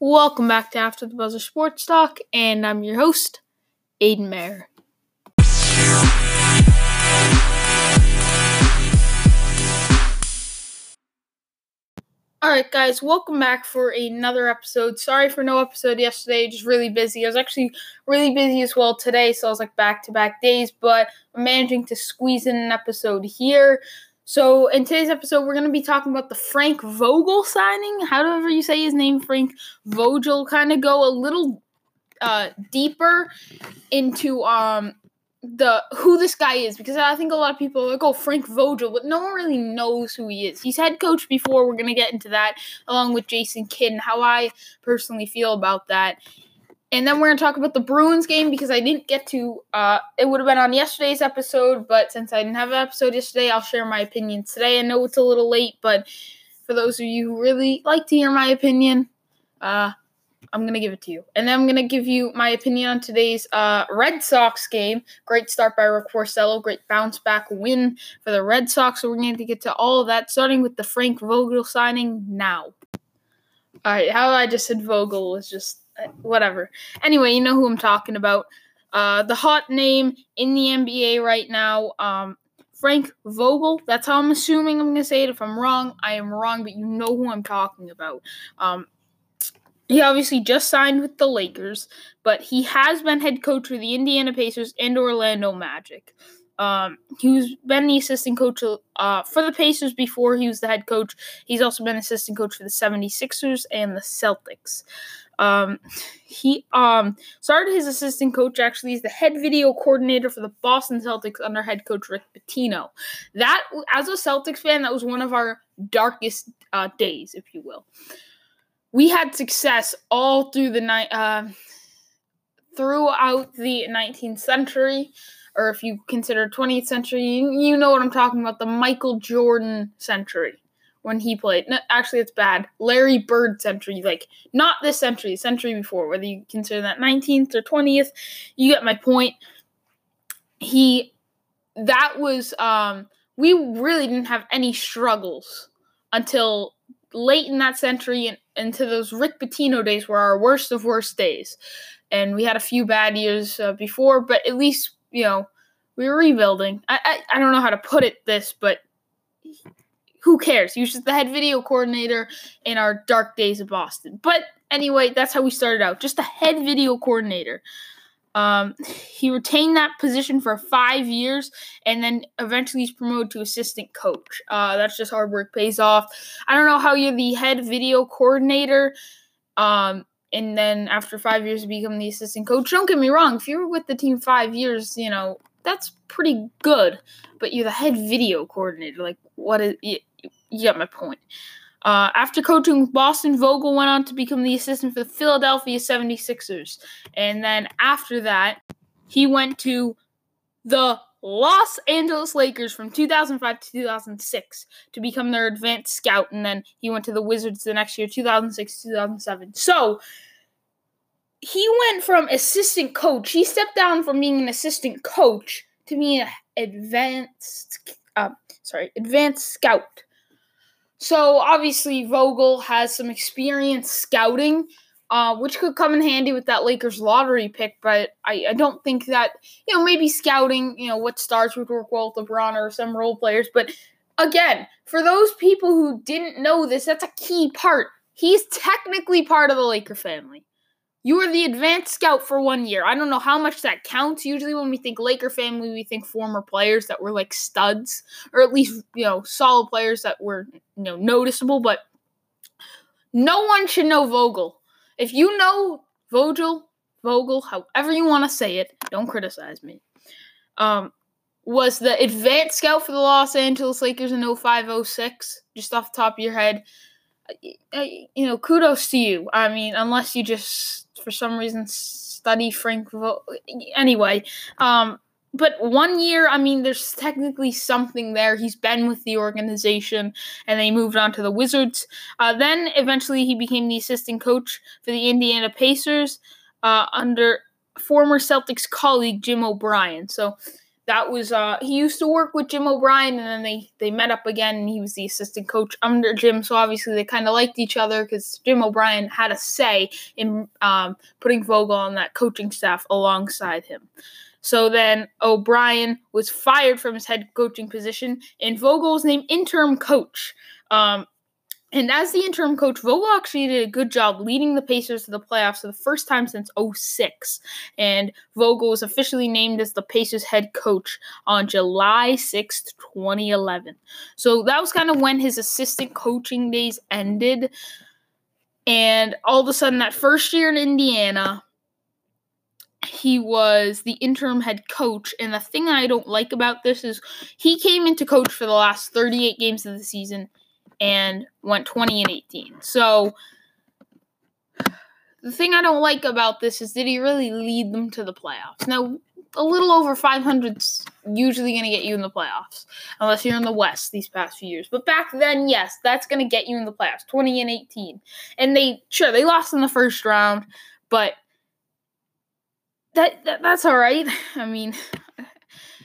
Welcome back to After the Buzzer Sports Talk, and I'm your host, Aiden Mayer. Alright, guys, welcome back for another episode. Sorry for no episode yesterday, just really busy. I was actually really busy as well today, so I was like back to back days, but I'm managing to squeeze in an episode here. So, in today's episode, we're going to be talking about the Frank Vogel signing. However, you say his name, Frank Vogel, kind of go a little uh, deeper into um, the who this guy is because I think a lot of people like, oh, Frank Vogel, but no one really knows who he is. He's head coach before. We're going to get into that along with Jason Kidd, and how I personally feel about that. And then we're going to talk about the Bruins game because I didn't get to. Uh, it would have been on yesterday's episode, but since I didn't have an episode yesterday, I'll share my opinion today. I know it's a little late, but for those of you who really like to hear my opinion, uh, I'm going to give it to you. And then I'm going to give you my opinion on today's uh, Red Sox game. Great start by Rick Porcello. Great bounce back win for the Red Sox. So we're going to get to all of that, starting with the Frank Vogel signing now. All right, how I just said Vogel was just whatever. Anyway, you know who I'm talking about. Uh, the hot name in the NBA right now, um, Frank Vogel. That's how I'm assuming I'm gonna say it. If I'm wrong, I am wrong, but you know who I'm talking about. Um, he obviously just signed with the Lakers, but he has been head coach for the Indiana Pacers and Orlando Magic. Um, he's been the assistant coach uh, for the Pacers before he was the head coach. He's also been assistant coach for the 76ers and the Celtics. Um, he um started his assistant coach actually he's the head video coordinator for the Boston Celtics under head coach Rick Pitino. That as a Celtics fan, that was one of our darkest uh, days, if you will. We had success all through the night, uh, throughout the 19th century, or if you consider 20th century, you, you know what I'm talking about, the Michael Jordan century when he played. No, actually, it's bad. Larry Bird century, like not this century, century before. Whether you consider that 19th or 20th, you get my point. He, that was, um, we really didn't have any struggles until late in that century and into those Rick Pitino days were our worst of worst days. And we had a few bad years uh, before, but at least, you know, we were rebuilding. I, I, I don't know how to put it this, but who cares? Was just the head video coordinator in our dark days of Boston. But anyway, that's how we started out. Just the head video coordinator. Um, he retained that position for five years, and then eventually he's promoted to assistant coach. Uh, that's just hard work pays off. I don't know how you're the head video coordinator, um, and then after five years become the assistant coach. Don't get me wrong. If you were with the team five years, you know that's pretty good. But you're the head video coordinator. Like, what is? You got my point. Uh, after coaching Boston, Vogel went on to become the assistant for the Philadelphia 76ers. And then after that, he went to the Los Angeles Lakers from 2005 to 2006 to become their advanced scout. And then he went to the Wizards the next year, 2006 2007. So he went from assistant coach, he stepped down from being an assistant coach to being an advanced, uh, sorry, advanced scout. So obviously Vogel has some experience scouting, uh, which could come in handy with that Lakers lottery pick. But I, I, don't think that you know maybe scouting, you know, what stars would work well with LeBron or some role players. But again, for those people who didn't know this, that's a key part. He's technically part of the Laker family. You were the advanced scout for one year. I don't know how much that counts. Usually, when we think Laker family, we think former players that were like studs, or at least you know solid players that were you know noticeable. But no one should know Vogel. If you know Vogel, Vogel, however you want to say it, don't criticize me. Um, was the advanced scout for the Los Angeles Lakers in 0506, just off the top of your head. You know, kudos to you. I mean, unless you just for some reason study Frank. Vo- anyway, um, but one year, I mean, there's technically something there. He's been with the organization, and they moved on to the Wizards. Uh, then eventually, he became the assistant coach for the Indiana Pacers uh, under former Celtics colleague Jim O'Brien. So that was uh he used to work with Jim O'Brien and then they they met up again and he was the assistant coach under Jim so obviously they kind of liked each other cuz Jim O'Brien had a say in um putting Vogel on that coaching staff alongside him. So then O'Brien was fired from his head coaching position and Vogel was named interim coach. Um and as the interim coach, Vogel actually did a good job leading the Pacers to the playoffs for the first time since 06. And Vogel was officially named as the Pacers head coach on July 6th, 2011. So that was kind of when his assistant coaching days ended. And all of a sudden, that first year in Indiana, he was the interim head coach. And the thing I don't like about this is he came into coach for the last 38 games of the season and went 20 and 18. So the thing I don't like about this is did he really lead them to the playoffs? Now, a little over 500 is usually going to get you in the playoffs, unless you're in the West these past few years. But back then, yes, that's going to get you in the playoffs, 20 and 18. And they, sure, they lost in the first round, but that, that that's all right. I mean,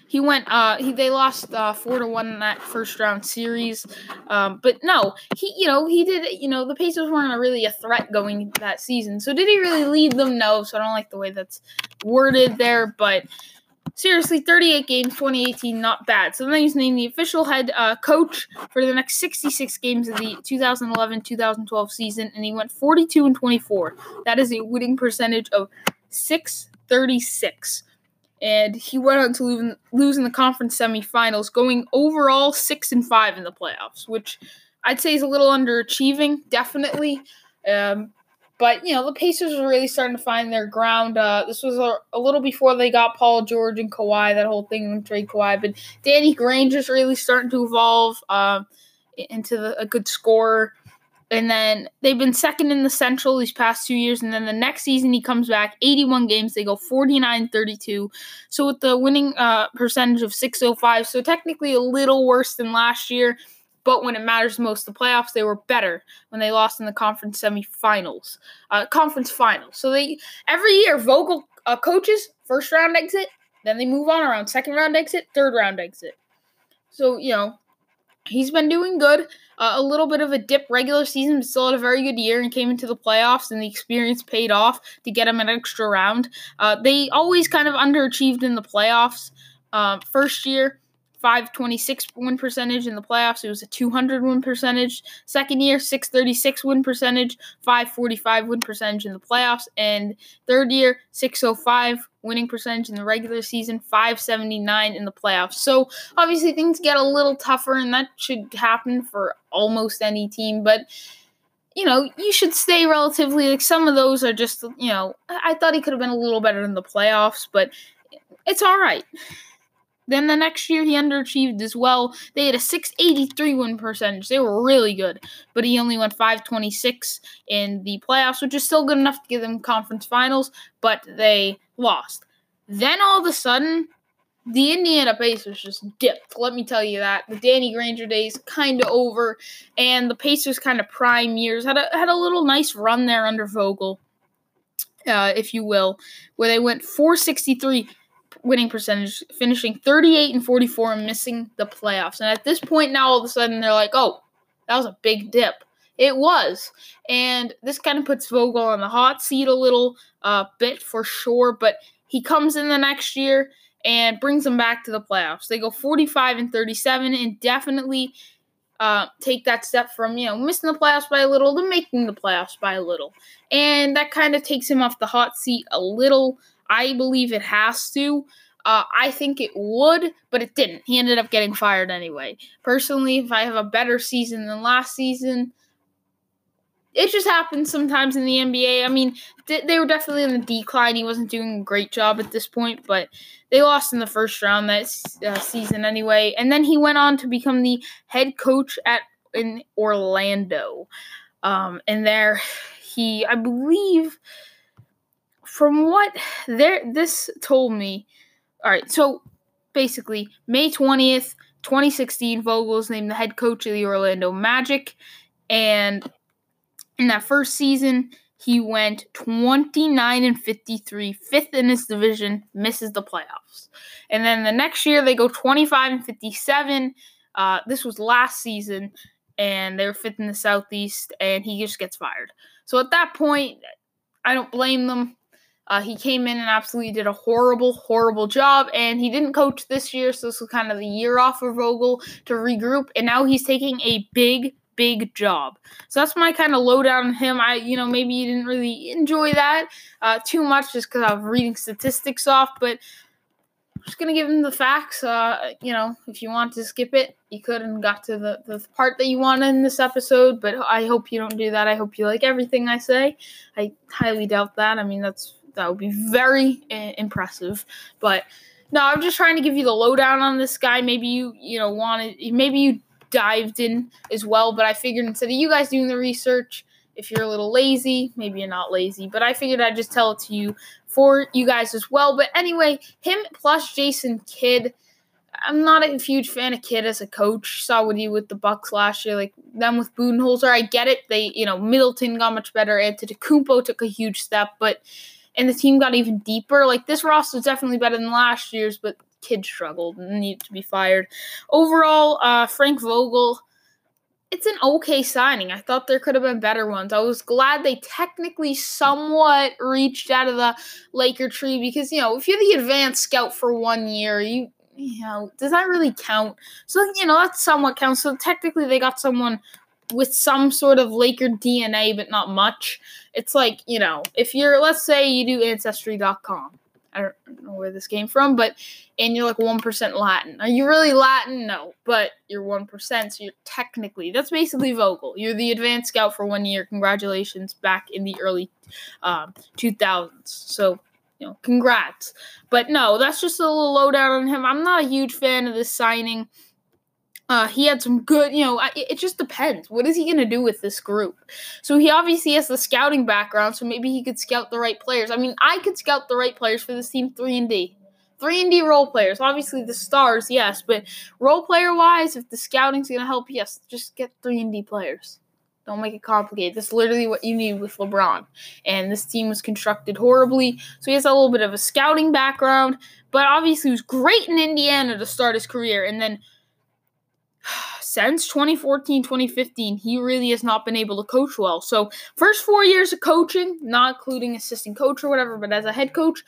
he went uh he they lost uh four to one in that first round series. Um but no he you know he did you know the pacers weren't a really a threat going that season. So did he really lead them? No. So i don't like the way that's worded there. But seriously 38 games 2018 not bad. So then he's named the official head uh, coach for the next 66 games of the 2011-2012 season. And he went 42 and 24 that is a winning percentage of 636 and he went on to lose, lose in the conference semifinals, going overall six and five in the playoffs, which I'd say is a little underachieving, definitely. Um, but you know the Pacers are really starting to find their ground. Uh, this was a, a, little before they got Paul George and Kawhi, that whole thing with trade Kawhi. But Danny Granger's really starting to evolve uh, into the, a good scorer and then they've been second in the Central these past two years. And then the next season, he comes back 81 games. They go 49 32. So with the winning uh, percentage of 605, so technically a little worse than last year. But when it matters most, the playoffs, they were better when they lost in the conference semifinals, uh, conference finals. So they every year Vogel uh, coaches first round exit, then they move on around second round exit, third round exit. So you know he's been doing good. Uh, a little bit of a dip regular season, but still had a very good year and came into the playoffs, and the experience paid off to get him an extra round. Uh, they always kind of underachieved in the playoffs. Uh, first year, 526 win percentage in the playoffs. It was a 200 win percentage. Second year, 636 win percentage, 545 win percentage in the playoffs. And third year, 605 winning percentage in the regular season, 579 in the playoffs. So obviously things get a little tougher, and that should happen for almost any team. But you know, you should stay relatively like some of those are just, you know, I thought he could have been a little better in the playoffs, but it's all right. Then the next year he underachieved as well. They had a 683 win percentage. They were really good, but he only went 526 in the playoffs, which is still good enough to give them conference finals, but they lost. Then all of a sudden, the Indiana Pacers just dipped. Let me tell you that the Danny Granger days kind of over, and the Pacers kind of prime years had a had a little nice run there under Vogel, uh, if you will, where they went 463 winning percentage, finishing 38 and 44 and missing the playoffs. And at this point now, all of a sudden, they're like, oh, that was a big dip. It was. And this kind of puts Vogel on the hot seat a little uh, bit for sure. But he comes in the next year and brings them back to the playoffs. They go 45 and 37 and definitely uh, take that step from, you know, missing the playoffs by a little to making the playoffs by a little. And that kind of takes him off the hot seat a little. I believe it has to. Uh, I think it would, but it didn't. He ended up getting fired anyway. Personally, if I have a better season than last season, it just happens sometimes in the NBA. I mean, th- they were definitely in the decline. He wasn't doing a great job at this point, but they lost in the first round that uh, season anyway. And then he went on to become the head coach at in Orlando. Um, and there, he, I believe, from what there this told me, all right, so basically May 20th, 2016, Vogel was named the head coach of the Orlando Magic, and in that first season, he went 29 and 53, fifth in his division, misses the playoffs. And then the next year they go 25 and 57. Uh, this was last season, and they were fifth in the Southeast, and he just gets fired. So at that point, I don't blame them. Uh, he came in and absolutely did a horrible, horrible job, and he didn't coach this year, so this was kind of the year off for Vogel to regroup, and now he's taking a big big job. So that's my kind of lowdown on him. I, you know, maybe you didn't really enjoy that uh, too much just because I was reading statistics off, but I'm just gonna give him the facts. Uh, you know, if you want to skip it, you could and got to the, the part that you wanted in this episode. But I hope you don't do that. I hope you like everything I say. I highly doubt that. I mean, that's that would be very uh, impressive, but. No, I'm just trying to give you the lowdown on this guy. Maybe you, you know, wanted, maybe you dived in as well. But I figured instead of you guys doing the research, if you're a little lazy, maybe you're not lazy, but I figured I'd just tell it to you for you guys as well. But anyway, him plus Jason Kidd. I'm not a huge fan of Kidd as a coach. Saw what he did with the Bucks last year, like them with Budenholzer. I get it. They, you know, Middleton got much better. Antetokounmpo took a huge step, but and the team got even deeper. Like this roster is definitely better than last year's, but Kidd struggled and needed to be fired. Overall, uh, Frank Vogel, it's an okay signing. I thought there could have been better ones. I was glad they technically somewhat reached out of the Laker tree because, you know, if you're the advanced scout for one year, you you know, does that really count? So, you know, that somewhat counts. So technically they got someone with some sort of Laker DNA, but not much. It's like, you know, if you're, let's say you do Ancestry.com I don't know where this came from, but and you're like 1% Latin. Are you really Latin? No, but you're 1%, so you're technically, that's basically Vogel. You're the advanced scout for one year. Congratulations back in the early um, 2000s. So, you know, congrats. But no, that's just a little lowdown on him. I'm not a huge fan of this signing. Uh, he had some good, you know, it, just depends. What is he going to do with this group? So he obviously has the scouting background, so maybe he could scout the right players. I mean, I could scout the right players for this team 3 and D. 3 and D role players. Obviously the stars, yes, but role player wise, if the scouting's going to help, yes, just get 3 and D players. Don't make it complicated. That's literally what you need with LeBron. And this team was constructed horribly, so he has a little bit of a scouting background, but obviously he was great in Indiana to start his career and then since 2014 2015 he really has not been able to coach well. So first four years of coaching not including assistant coach or whatever but as a head coach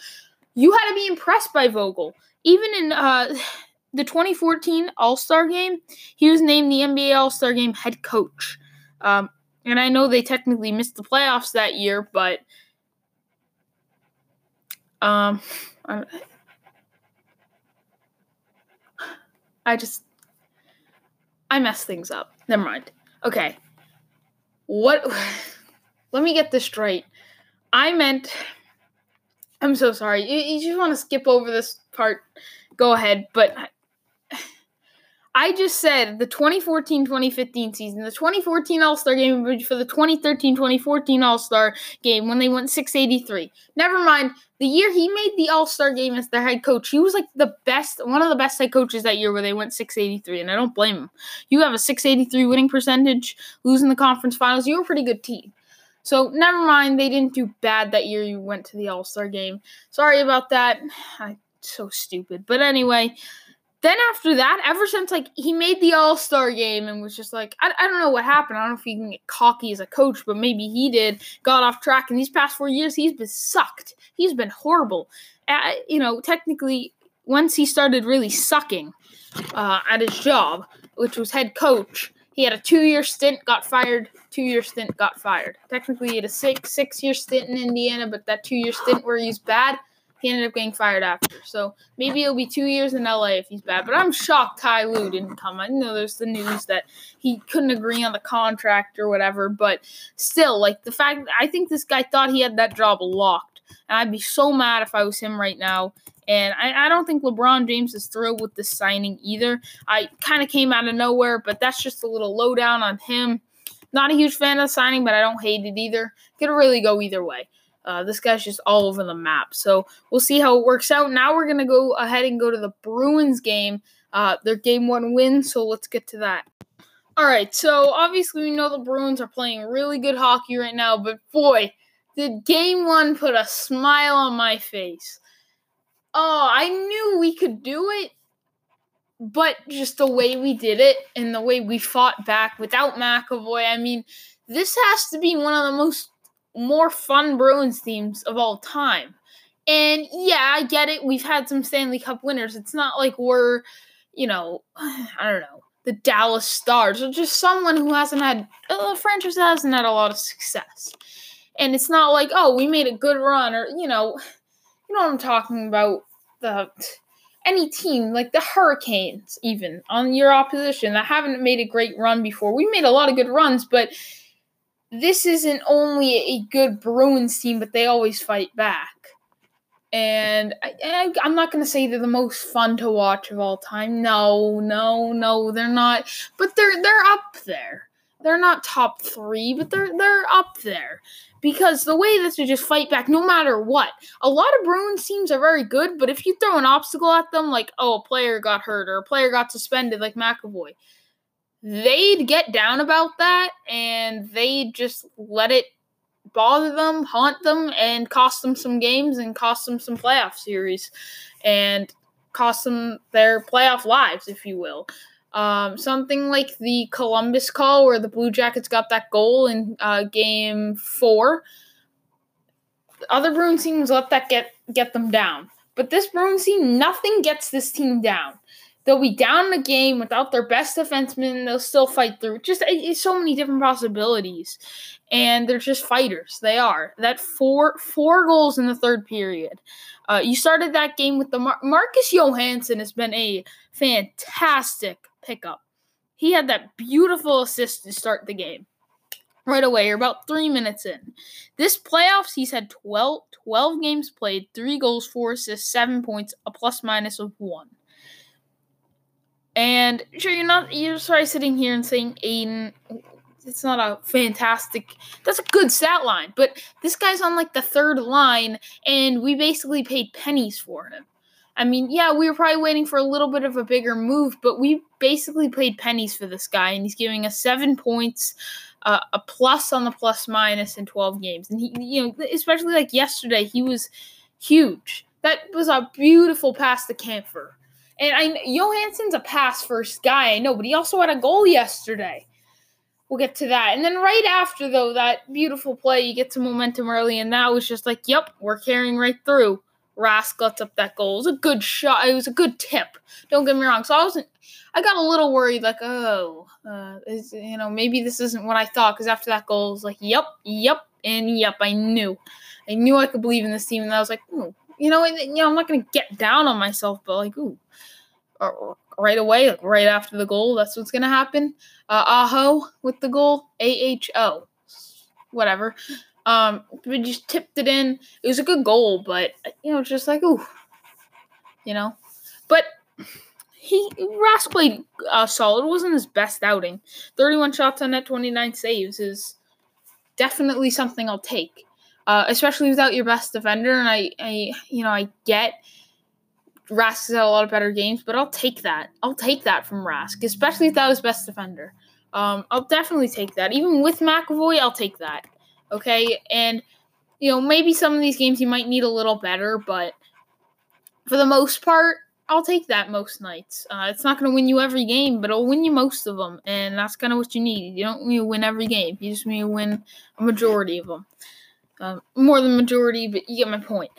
you had to be impressed by vogel. Even in uh, the 2014 all-star game he was named the nba all-star game head coach. Um, and i know they technically missed the playoffs that year but um, I just I messed things up. Never mind. Okay. What? Let me get this straight. I meant. I'm so sorry. You, you just want to skip over this part. Go ahead. But I just said the 2014 2015 season, the 2014 All Star game for the 2013 2014 All Star game when they went 683. Never mind, the year he made the All Star game as their head coach, he was like the best, one of the best head coaches that year where they went 683, and I don't blame him. You have a 683 winning percentage, losing the conference finals, you're a pretty good team. So never mind, they didn't do bad that year you went to the All Star game. Sorry about that. I so stupid. But anyway, then after that, ever since like he made the All Star game and was just like, I, I don't know what happened. I don't know if he can get cocky as a coach, but maybe he did. Got off track. And these past four years, he's been sucked. He's been horrible. Uh, you know, technically, once he started really sucking uh, at his job, which was head coach, he had a two year stint, got fired. Two year stint, got fired. Technically, he had a six six year stint in Indiana, but that two year stint where he's bad he ended up getting fired after. So maybe it'll be two years in LA if he's bad. But I'm shocked Ty Lue didn't come. I know there's the news that he couldn't agree on the contract or whatever, but still, like the fact I think this guy thought he had that job locked. And I'd be so mad if I was him right now. And I, I don't think LeBron James is thrilled with this signing either. I kind of came out of nowhere, but that's just a little lowdown on him. Not a huge fan of the signing, but I don't hate it either. Could really go either way. Uh, this guy's just all over the map. So we'll see how it works out. Now we're going to go ahead and go to the Bruins game. Uh, their game one win, so let's get to that. All right, so obviously we know the Bruins are playing really good hockey right now, but boy, did game one put a smile on my face. Oh, I knew we could do it, but just the way we did it and the way we fought back without McAvoy, I mean, this has to be one of the most more fun Bruins teams of all time. And yeah, I get it. We've had some Stanley Cup winners. It's not like we're, you know, I don't know, the Dallas Stars or just someone who hasn't had oh, a franchise hasn't had a lot of success. And it's not like, oh, we made a good run or, you know, you know what I'm talking about. The any team like the Hurricanes, even on your opposition that haven't made a great run before. We made a lot of good runs, but this isn't only a good Bruins team, but they always fight back. And I, am not going to say they're the most fun to watch of all time. No, no, no, they're not. But they're they're up there. They're not top three, but they're they're up there because the way that they just fight back, no matter what. A lot of Bruins teams are very good, but if you throw an obstacle at them, like oh, a player got hurt or a player got suspended, like McAvoy, they'd get down about that and they'd just let it bother them, haunt them, and cost them some games and cost them some playoff series and cost them their playoff lives, if you will. Um, something like the Columbus call where the Blue Jackets got that goal in uh, game four. Other Bruins teams let that get get them down. But this Bruins team, nothing gets this team down. They'll be down in the game without their best defenseman. They'll still fight through. Just it's so many different possibilities, and they're just fighters. They are that four four goals in the third period. Uh, you started that game with the Mar- Marcus Johansson has been a fantastic pickup. He had that beautiful assist to start the game right away. You're about three minutes in. This playoffs, he's had 12, 12 games played, three goals, four assists, seven points, a plus minus of one. And sure, you're not you're sorry sitting here and saying Aiden. It's not a fantastic. That's a good stat line, but this guy's on like the third line, and we basically paid pennies for him. I mean, yeah, we were probably waiting for a little bit of a bigger move, but we basically paid pennies for this guy, and he's giving us seven points, uh, a plus on the plus minus in twelve games, and he, you know, especially like yesterday, he was huge. That was a beautiful pass to Kampfer. And I Johansson's a pass first guy, I know, but he also had a goal yesterday. We'll get to that. And then right after though, that beautiful play, you get some momentum early, and that was just like, yep, we're carrying right through. Rask gets up that goal. It was a good shot. It was a good tip. Don't get me wrong. So I wasn't. I got a little worried, like, oh, uh, is, you know, maybe this isn't what I thought. Because after that goal, it was like, yep, yep, and yep. I knew, I knew I could believe in this team, and I was like, ooh, you know, you know, I'm not gonna get down on myself, but like, ooh, right away, like right after the goal. That's what's gonna happen. Uh, Aho with the goal, A H O, whatever. Um, we just tipped it in. It was a good goal, but you know, just like ooh, you know, but he Rask played uh, solid. It wasn't his best outing. Thirty-one shots on net, twenty-nine saves is definitely something I'll take, uh, especially without your best defender. And I, I, you know, I get Rask has had a lot of better games, but I'll take that. I'll take that from Rask, especially if that was best defender. Um, I'll definitely take that. Even with McAvoy, I'll take that. Okay, and you know maybe some of these games you might need a little better, but for the most part, I'll take that most nights. Uh, it's not going to win you every game, but it'll win you most of them, and that's kind of what you need. You don't need to win every game. You just need to win a majority of them. Um, more than majority, but you get my point.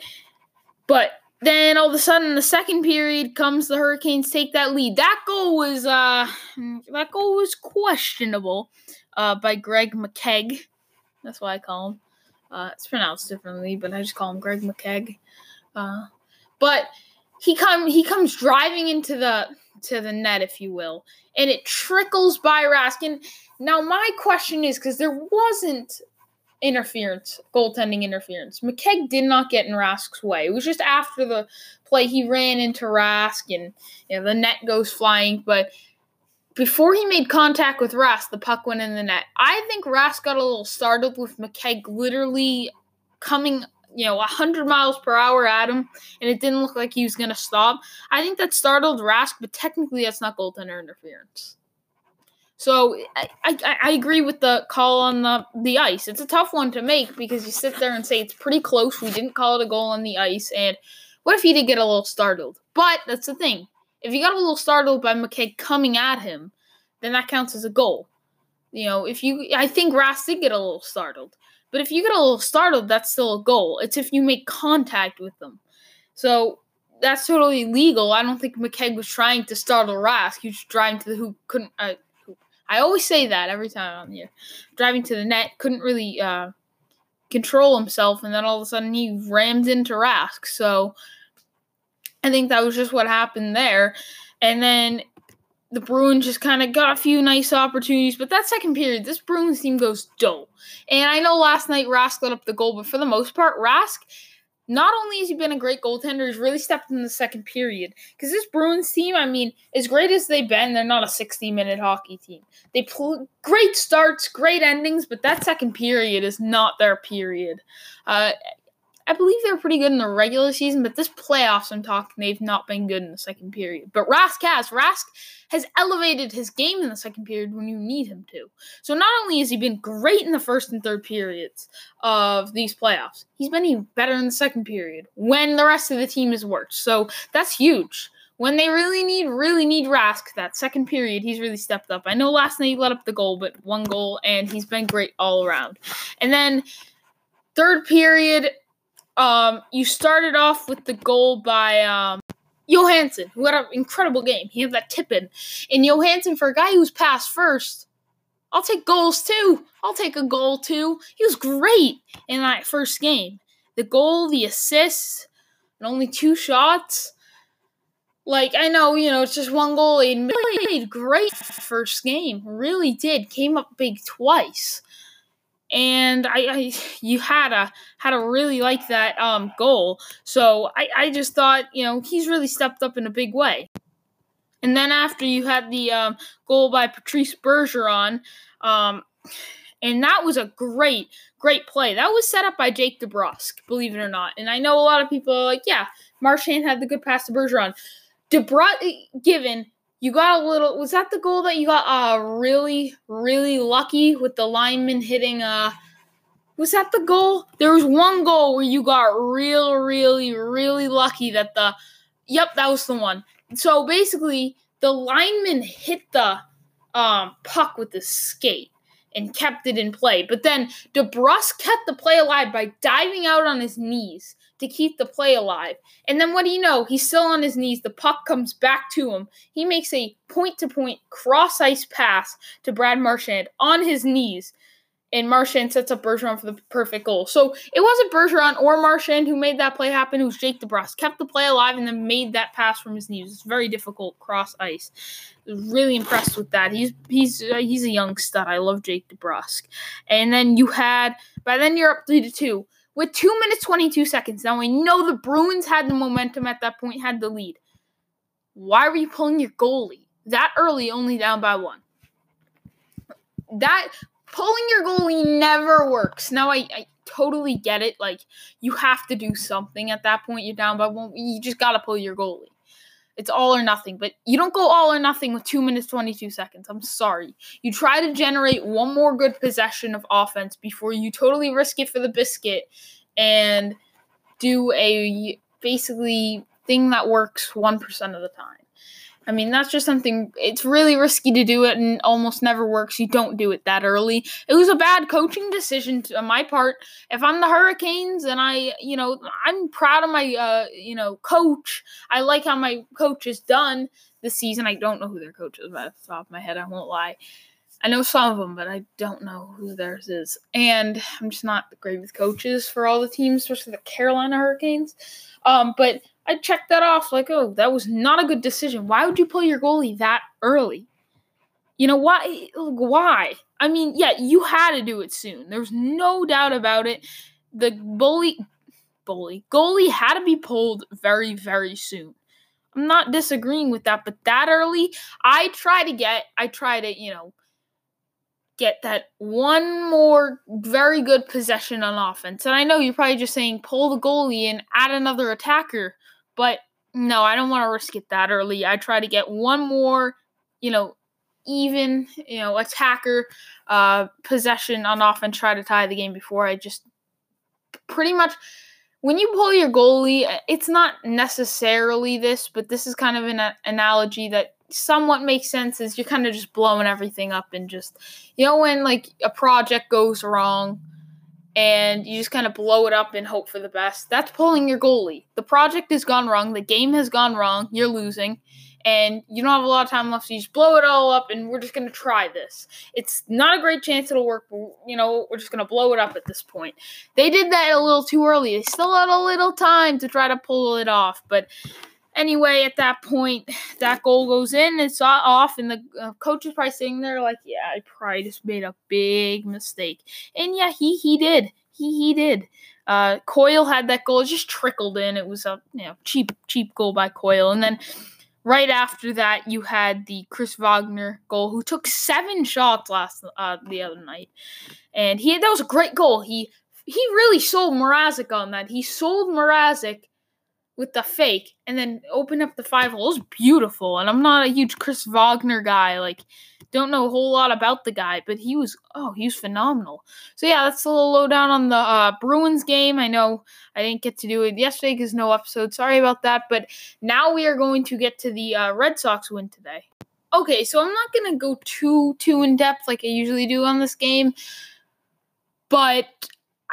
But then all of a sudden, the second period comes, the Hurricanes take that lead. That goal was uh, that goal was questionable uh, by Greg McKegg. That's why I call him. Uh, it's pronounced differently, but I just call him Greg McKegg. Uh, but he come he comes driving into the to the net, if you will, and it trickles by Raskin. Now my question is because there wasn't interference, goaltending interference. McKegg did not get in Rask's way. It was just after the play he ran into Rask and you know, the net goes flying. But before he made contact with Rask, the puck went in the net. I think Rask got a little startled with McKegg literally coming, you know, 100 miles per hour at him, and it didn't look like he was going to stop. I think that startled Rask, but technically that's not goaltender interference. So I, I, I agree with the call on the, the ice. It's a tough one to make because you sit there and say it's pretty close. We didn't call it a goal on the ice. And what if he did get a little startled? But that's the thing. If he got a little startled by McKegg coming at him, then that counts as a goal. You know, if you, I think Rask did get a little startled. But if you get a little startled, that's still a goal. It's if you make contact with them. So that's totally legal. I don't think McKegg was trying to startle Rask. He was driving to the hoop, couldn't. Uh, I always say that every time I'm here. Driving to the net, couldn't really uh, control himself, and then all of a sudden he rammed into Rask. So I think that was just what happened there. And then the Bruins just kind of got a few nice opportunities, but that second period, this Bruins team goes dull. And I know last night Rask let up the goal, but for the most part, Rask not only has he been a great goaltender, he's really stepped in the second period. Because this Bruins team, I mean, as great as they've been, they're not a 60 minute hockey team. They play great starts, great endings, but that second period is not their period. Uh, I believe they're pretty good in the regular season, but this playoffs I'm talking, they've not been good in the second period. But Rask has. Rask has elevated his game in the second period when you need him to. So not only has he been great in the first and third periods of these playoffs, he's been even better in the second period when the rest of the team is worse. So that's huge. When they really need, really need Rask, that second period, he's really stepped up. I know last night he let up the goal, but one goal, and he's been great all around. And then third period, um, you started off with the goal by um, Johansson, who had an incredible game. He had that tip in. And Johansson, for a guy who's passed first, I'll take goals too. I'll take a goal too. He was great in that first game. The goal, the assist, and only two shots. Like, I know, you know, it's just one goal. He made great first game. Really did. Came up big twice and I, I, you had a had a really like that um, goal. So I, I just thought you know he's really stepped up in a big way. And then after you had the um, goal by Patrice Bergeron, um, and that was a great great play. That was set up by Jake DeBrusk, believe it or not. And I know a lot of people are like, yeah, Marchand had the good pass to Bergeron. DeBrusk given you got a little was that the goal that you got uh really really lucky with the lineman hitting uh was that the goal there was one goal where you got real really really lucky that the yep that was the one so basically the lineman hit the um puck with the skate and kept it in play. But then DeBrusk kept the play alive by diving out on his knees to keep the play alive. And then what do you know? He's still on his knees. The puck comes back to him. He makes a point to point cross ice pass to Brad Marchand on his knees and Marchand sets up Bergeron for the perfect goal. So it wasn't Bergeron or Marchand who made that play happen. It was Jake DeBrusk. Kept the play alive and then made that pass from his knees. It's very difficult cross ice. Really impressed with that. He's he's uh, he's a young stud. I love Jake DeBrusk. And then you had by then you're up three to two with two minutes twenty two seconds. Now we know the Bruins had the momentum at that point, had the lead. Why were you pulling your goalie that early, only down by one? That pulling your goalie never works. Now I, I totally get it. Like you have to do something at that point. You're down by one. You just gotta pull your goalie. It's all or nothing. But you don't go all or nothing with two minutes twenty two seconds. I'm sorry. You try to generate one more good possession of offense before you totally risk it for the biscuit and do a basically thing that works one percent of the time. I mean, that's just something, it's really risky to do it and almost never works. You don't do it that early. It was a bad coaching decision on my part. If I'm the Hurricanes and I, you know, I'm proud of my, uh, you know, coach. I like how my coach is done this season. I don't know who their coach is, off the top of my head, I won't lie. I know some of them, but I don't know who theirs is. And I'm just not great with coaches for all the teams, especially the Carolina Hurricanes. Um, but I checked that off like, oh, that was not a good decision. Why would you pull your goalie that early? You know why? Why? I mean, yeah, you had to do it soon. There's no doubt about it. The bully, bully, goalie had to be pulled very, very soon. I'm not disagreeing with that, but that early, I try to get, I try to, you know, get that one more very good possession on offense. And I know you're probably just saying pull the goalie and add another attacker. But no, I don't want to risk it that early. I try to get one more, you know, even, you know, attacker uh, possession on offense, try to tie the game before. I just pretty much when you pull your goalie, it's not necessarily this, but this is kind of an a- analogy that somewhat makes sense. Is you're kind of just blowing everything up and just, you know, when like a project goes wrong and you just kind of blow it up and hope for the best. That's pulling your goalie. The project has gone wrong. The game has gone wrong. You're losing and you don't have a lot of time left, so you just blow it all up, and we're just gonna try this. It's not a great chance it'll work, but you know, we're just gonna blow it up at this point. They did that a little too early. They still had a little time to try to pull it off, but anyway, at that point, that goal goes in, it's off, and the uh, coach is probably sitting there like, "Yeah, I probably just made a big mistake," and yeah, he he did, he he did. Uh, Coyle had that goal, it just trickled in. It was a you know cheap cheap goal by Coyle, and then right after that, you had the Chris Wagner goal, who took seven shots last uh, the other night, and he that was a great goal. He he really sold Mrazek on that. He sold Mrazek with the fake and then open up the five hole. It was beautiful, and I'm not a huge Chris Wagner guy. Like don't know a whole lot about the guy, but he was oh, he was phenomenal. So yeah, that's a little lowdown on the uh, Bruins game. I know I didn't get to do it yesterday because no episode. Sorry about that. But now we are going to get to the uh, Red Sox win today. Okay, so I'm not gonna go too too in depth like I usually do on this game, but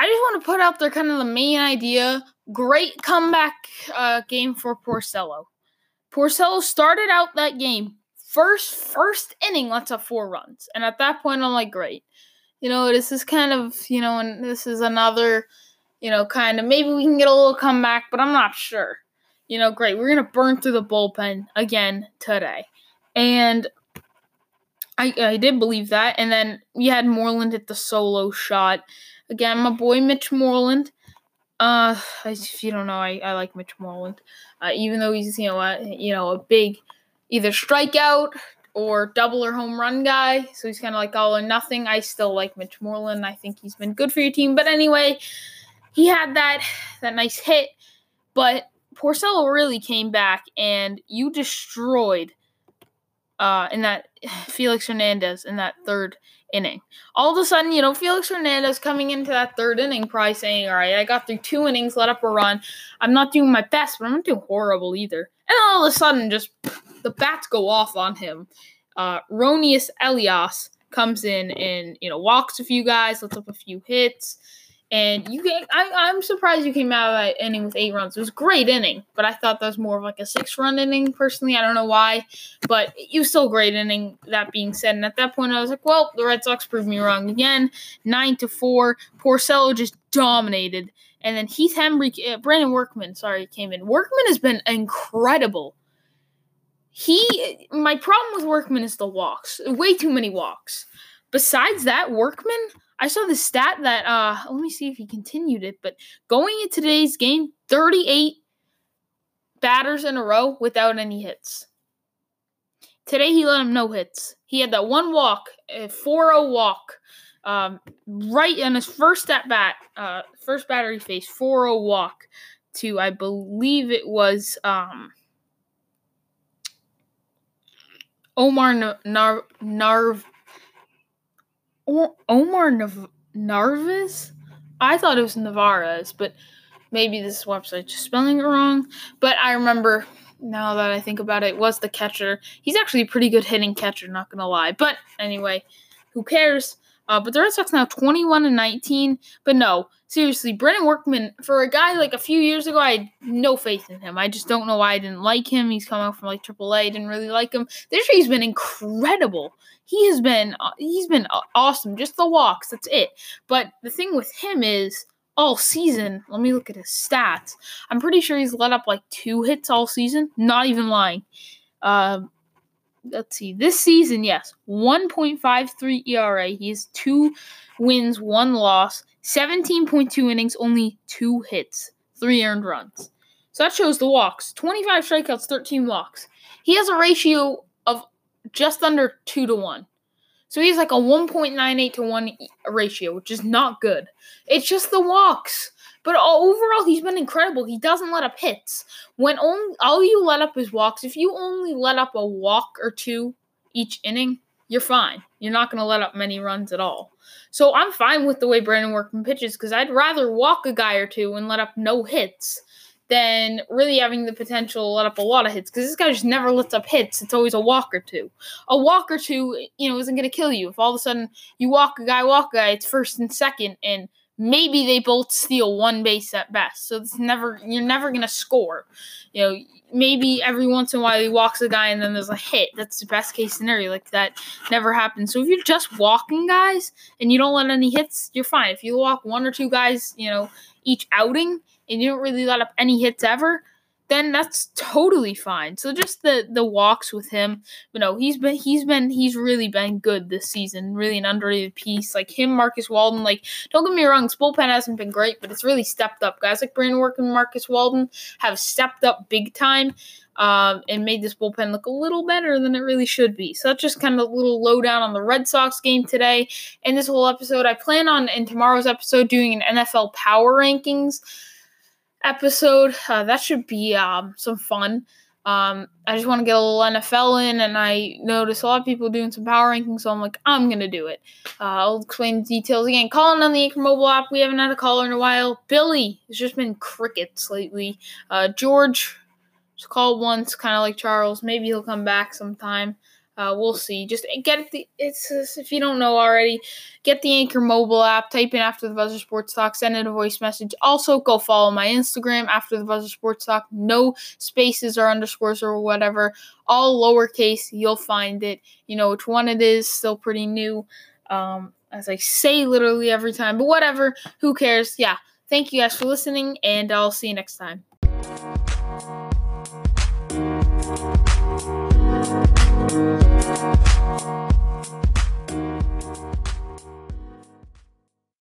I just want to put out there kind of the main idea. Great comeback uh, game for Porcello. Porcello started out that game first first inning lets up four runs. And at that point I'm like, great. You know, this is kind of, you know, and this is another, you know, kind of maybe we can get a little comeback, but I'm not sure. You know, great. We're gonna burn through the bullpen again today. And I, I did believe that. And then we had Moreland hit the solo shot. Again, my boy Mitch Moreland. Uh, if you don't know, I, I like Mitch Moreland. Uh, even though he's you know a, you know a big either strikeout or double or home run guy. So he's kind of like all or nothing. I still like Mitch Moreland. I think he's been good for your team. But anyway, he had that that nice hit, but Porcello really came back and you destroyed uh, in that Felix Hernandez in that third inning. All of a sudden, you know, Felix Hernandez coming into that third inning, probably saying, All right, I got through two innings, let up a run. I'm not doing my best, but I'm not doing horrible either. And all of a sudden, just the bats go off on him. Uh, Roenis Elias comes in and you know walks a few guys, lets up a few hits, and you. I, am surprised you came out of that inning with eight runs. It was a great inning, but I thought that was more of like a six-run inning personally. I don't know why, but it was still great inning. That being said, and at that point I was like, well, the Red Sox proved me wrong again. Nine to four. Porcello just dominated. And then Heath Hembree, uh, Brandon Workman, sorry, came in. Workman has been incredible he my problem with Workman is the walks. Way too many walks. Besides that, Workman, I saw the stat that uh let me see if he continued it, but going into today's game, 38 batters in a row without any hits. Today he let him no hits. He had that one walk, a 4-0 walk. Um, right in his first at bat, uh, first battery face, 4-0 walk to I believe it was um Omar Nar- Narv Omar Nav- Narvaez? I thought it was Navarez, but maybe this website's just spelling it wrong. But I remember now that I think about it, it was the catcher. He's actually a pretty good hitting catcher, not gonna lie. But anyway, who cares? Uh, but the Red Sox now 21 and 19. But no, seriously, Brandon Workman, for a guy like a few years ago, I had no faith in him. I just don't know why I didn't like him. He's come out from like AAA, didn't really like him. This year he's been incredible. He has been uh, he's been awesome. Just the walks, that's it. But the thing with him is all season. Let me look at his stats. I'm pretty sure he's let up like two hits all season. Not even lying. Uh, let's see, this season, yes, 1.53 ERA. He has two wins, one loss, 17.2 innings, only two hits, three earned runs. So that shows the walks 25 strikeouts, 13 walks. He has a ratio of just under 2 to 1. So he's like a 1.98 to 1 ratio, which is not good. It's just the walks. But overall, he's been incredible. He doesn't let up hits. When only all you let up is walks. If you only let up a walk or two each inning, you're fine. You're not going to let up many runs at all. So I'm fine with the way Brandon Workman pitches because I'd rather walk a guy or two and let up no hits than really having the potential to let up a lot of hits because this guy just never lets up hits. It's always a walk or two. A walk or two, you know, isn't going to kill you. If all of a sudden you walk a guy, walk a guy, it's first and second, and maybe they both steal one base at best. So it's never you're never to score. You know, maybe every once in a while he walks a guy and then there's a hit. That's the best case scenario. Like that never happens. So if you're just walking guys and you don't let any hits, you're fine. If you walk one or two guys, you know, each outing and you don't really let up any hits ever, then that's totally fine. So just the the walks with him, you know, he's been he's been he's really been good this season. Really an underrated piece. Like him, Marcus Walden. Like don't get me wrong, his bullpen hasn't been great, but it's really stepped up. Guys like Brandon Workman Marcus Walden have stepped up big time. Um, and made this bullpen look a little better than it really should be. So that's just kind of a little lowdown on the Red Sox game today. And this whole episode, I plan on in tomorrow's episode doing an NFL power rankings episode. Uh, that should be um, some fun. Um, I just want to get a little NFL in, and I notice a lot of people doing some power rankings, so I'm like, I'm gonna do it. Uh, I'll explain the details again. Calling on the Anchor mobile app. We haven't had a caller in a while. Billy has just been crickets lately. Uh, George called once, kind of like Charles. Maybe he'll come back sometime. Uh, we'll see. Just get the it's if you don't know already, get the Anchor mobile app. Type in after the buzzer sports talk. Send in a voice message. Also, go follow my Instagram after the buzzer sports talk. No spaces or underscores or whatever. All lowercase. You'll find it. You know which one it is. Still pretty new. Um, as I say literally every time, but whatever. Who cares? Yeah. Thank you guys for listening, and I'll see you next time.